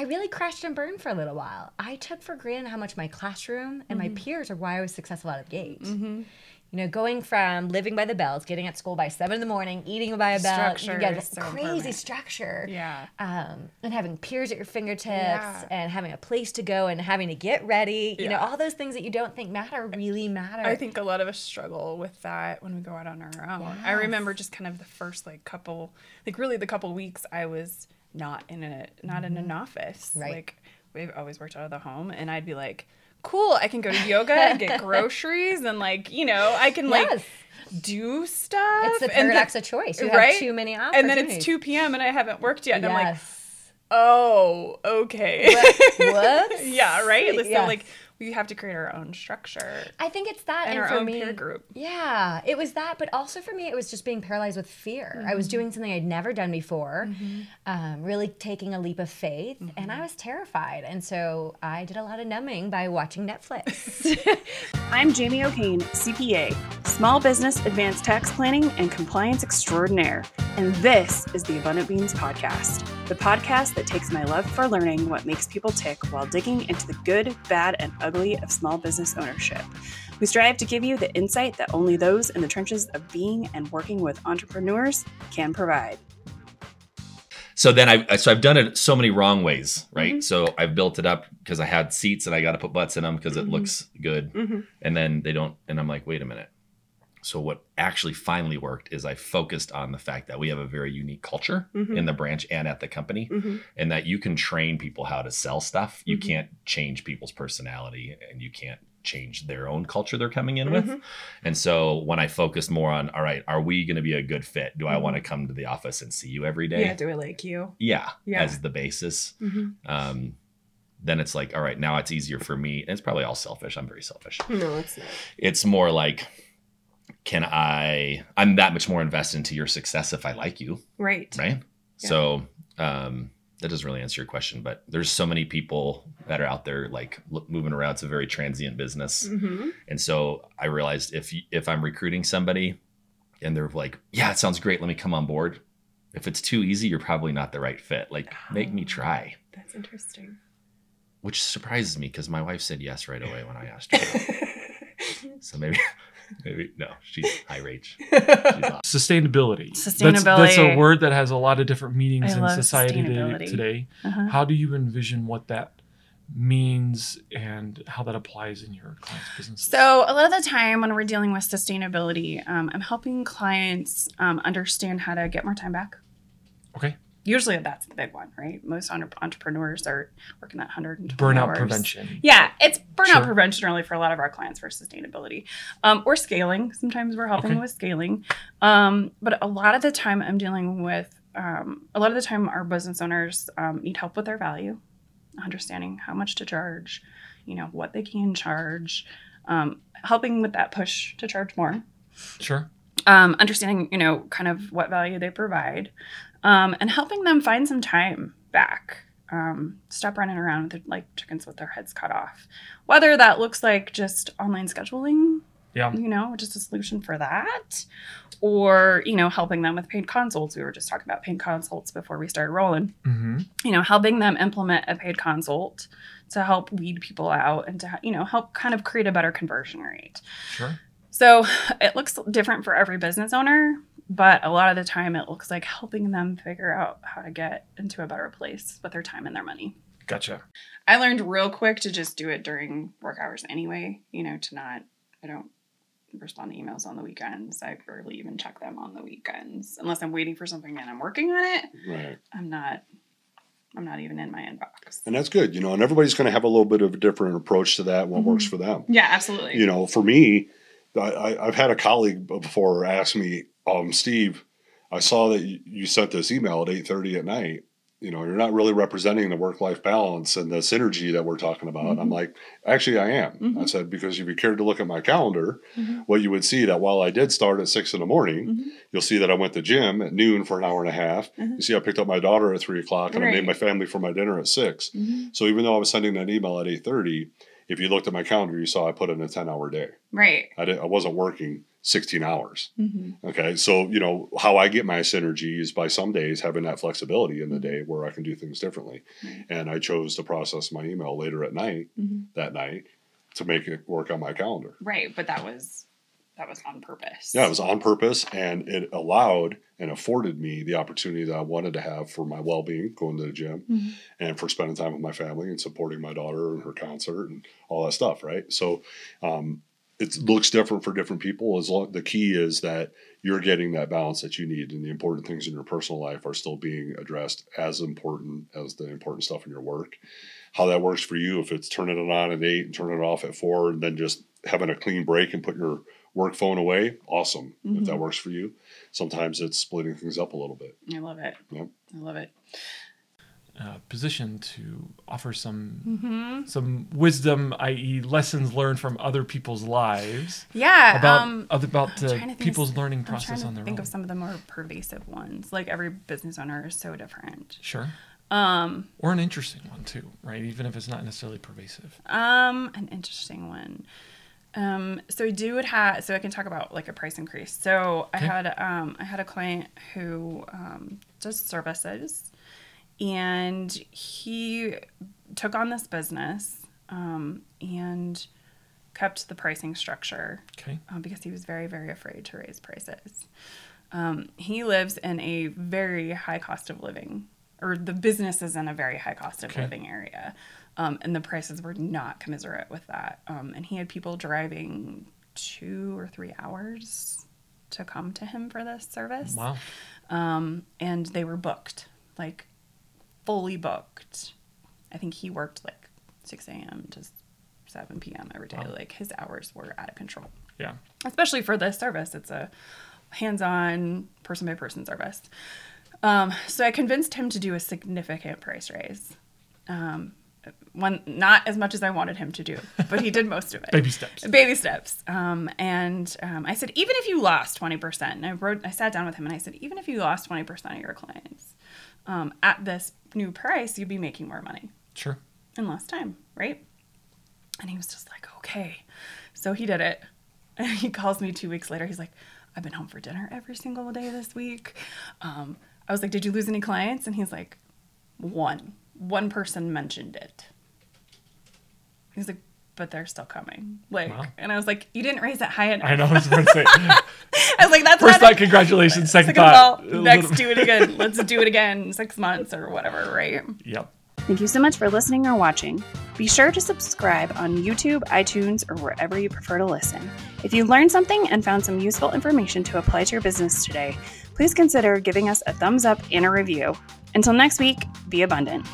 I really crashed and burned for a little while. I took for granted how much my classroom and Mm-hmm. my peers are why I was successful out of the gate. You know, going from living by the bells, getting at school by seven in the morning, eating by a bell, Structure you get is so crazy important. structure. Yeah. Um, and having peers at your fingertips Yeah. and having a place to go and having to get ready. You know, all those things that you don't think matter really matter. I think a lot of us struggle with that when we go out on our own. I remember just kind of the first like couple, like really the couple weeks I was not in a not in an mm-hmm. office. Right. Like we've always worked out of the home, and I'd be like, "Cool, I can go to yoga and get groceries, and like you know I can like do stuff." it's the and then- paradox of choice. You have right? too many options. And then it's two p.m. and I haven't worked yet, and I'm like, "Oh, okay." Whoops. yeah, right. So Yes. like we have to create our own structure. I think it's that, And and, our own me, peer group. Yeah, it was that, but also for me, it was just being paralyzed with fear. I was Mm-hmm. doing something I'd never done before, um, really taking a leap of faith, and Mm-hmm. I was terrified. And so I did a lot of numbing by watching Netflix. I'm Jamie O'Kane, CPA, Small Business Advanced Tax Planning and Compliance Extraordinaire, and this is the Abundant Beans Podcast, the podcast that takes my love for learning what makes people tick while digging into the good, bad, and ugly of small business ownership. We strive to give you the insight that only those in the trenches of being and working with entrepreneurs can provide. So then I so I've done it so many wrong ways, right? Mm-hmm. So I've built it up because I had seats and I got to put butts in them because it mm-hmm. looks good, mm-hmm. and then they don't. And I'm like, wait a minute. So what actually finally worked is I focused on the fact that we have a very unique culture mm-hmm. in the branch and at the company, mm-hmm. and that you can train people how to sell stuff. You mm-hmm. can't change people's personality, and you can't change their own culture they're coming in with. And so when I focused more on, all right, are we going to be a good fit? Do I want to come to the office and see you every day? Yeah, do I like you? yeah, Yeah. as the basis. Mhm. Um, then it's like, all right, now it's easier for me. And it's probably all selfish. I'm very selfish. No, it's not. It's more like, can I? I'm that much more invested into your success if I like you, Right. right? So um, that doesn't really answer your question, but there's so many people that are out there like look, moving around. It's a very transient business, Mm-hmm. and so I realized if if I'm recruiting somebody and they're like, yeah, it sounds great, let me come on board. If it's too easy, you're probably not the right fit. Like, make me try. That's interesting. which surprises me because my wife said yes right away when I asked her. so maybe, maybe no, she's high rage. She's awesome. sustainability. That's, that's a word that has a lot of different meanings I in society today. Uh-huh. How do you envision what that means and how that applies in your clients' businesses? So, a lot of the time when we're dealing with sustainability, um, I'm helping clients um, understand how to get more time back. okay, Usually, that's the big one, right? Most entrepreneurs are working at 100 burnout hours. prevention. Yeah, it's burnout Sure. prevention really for a lot of our clients for sustainability. Um, or scaling. Sometimes we're helping Okay. with scaling. Um, but a lot of the time I'm dealing with, um, a lot of the time our business owners um, need help with their value, understanding how much to charge, you know, what they can charge, um, helping with that push to charge more Sure. um, understanding, you know, kind of what value they provide, um, and helping them find some time back. Um, stop running around with like chickens with their heads cut off. Whether that looks like just online scheduling, Yeah. you know, just a solution for that, or you know, helping them with paid consults. We were just talking about paid consults before we started rolling. hmm You know, helping them implement a paid consult to help weed people out and to you know help kind of create a better conversion rate. Sure. So it looks different for every business owner, but a lot of the time it looks like helping them figure out how to get into a better place with their time and their money. Gotcha. I learned real quick to just do it during work hours anyway, you know, to not, I don't respond to emails on the weekends. I barely even check them on the weekends unless I'm waiting for something and I'm working on it. Right. I'm not, I'm not even in my inbox. And that's good, you know, and everybody's going to have a little bit of a different approach to that, what works mm-hmm. for them. Yeah, absolutely. You know, for me, I, I, I've had a colleague before ask me, um, Steve, I saw that you, sent this email at 8.30 at night. You know, you're not really representing the work-life balance and the synergy that we're talking about. I'm mm-hmm. like, actually, I am. I mm-hmm. said, because if you cared to look at my calendar, mm-hmm. what you would see that while I did start at six in the morning, you'll see that I went to gym at noon for an hour and a half. Uh-huh. You see, I picked up my daughter at three o'clock and I made my family for my dinner at 6 So even though I was sending that email at eight thirty, if you looked at my calendar, you saw I put in a ten hour day. right. I, did, I wasn't working 16 hours. Mm-hmm. Okay. So, you know, how I get my synergy is by some days having that flexibility in the day where I can do things differently. Right. And I chose to process my email later at night Mhm. that night to make it work on my calendar. Right, but that was that was on purpose. Yeah, it was on purpose and it allowed and afforded me the opportunity that I wanted to have for my well being, going to the gym, Mhm. and for spending time with my family and supporting my daughter and her concert and all that stuff, right? So um, it looks different for different people. As long the key is that you're getting that balance that you need, and the important things in your personal life are still being addressed as important as the important stuff in your work. How that works for you, if it's turning it on at eight and turning it off at four, and then just having a clean break and put your work phone away, awesome. If mm-hmm. that works for you. Sometimes it's splitting things up a little bit. I love it. Yep. I love it. Uh, position to offer some Mm-hmm. some wisdom, i.e., lessons learned from other people's lives Yeah. about um, about I'm uh, trying to think people's of- learning process on their think own. Think of some of the more pervasive ones. Like every business owner is so different. Sure, Um, or an interesting one too, right? Even if it's not necessarily pervasive. Um, an interesting one. Um, so I do have so I can talk about like a price increase. So I had um I had a client who um does services and he took on this business um and kept the pricing structure Okay, uh, because he was very, very afraid to raise prices. Um, he lives in a very high cost of living, or the business is in a very high cost of Okay. living area. Um, and the prices were not commensurate with that. Um, and he had people driving two or three hours to come to him for this service. wow, Um, and they were booked, like fully booked. I think he worked like 6 a.m. to 7 p.m. every day. Wow. Like his hours were out of control yeah, especially for this service. It's a hands-on, person-by-person service. Um, so I convinced him to do a significant price raise. Um, one, not as much as I wanted him to do, but he did most of it. baby steps. Baby steps. Um, and um, I said, even if you lost 20%, and I wrote, I sat down with him and I said, even if you lost 20% of your clients um, at this new price, you'd be making more money Sure, in less time, right? And he was just like, okay. So he did it. And he calls me two weeks later. He's like, I've been home for dinner every single day this week. Um, I was like, did you lose any clients? And he's like, one. One person mentioned it. He's like, but they're still coming. Like, Wow. and I was like, you didn't raise it high enough. I know. I was going to say. I was like, that's First not thought, congratulations. Second Second thought, of next, do it again. Let's do it again in six months or whatever, right? Yep. Thank you so much for listening or watching. Be sure to subscribe on YouTube, iTunes, or wherever you prefer to listen. If you learned something and found some useful information to apply to your business today, please consider giving us a thumbs up and a review. Until next week, be abundant.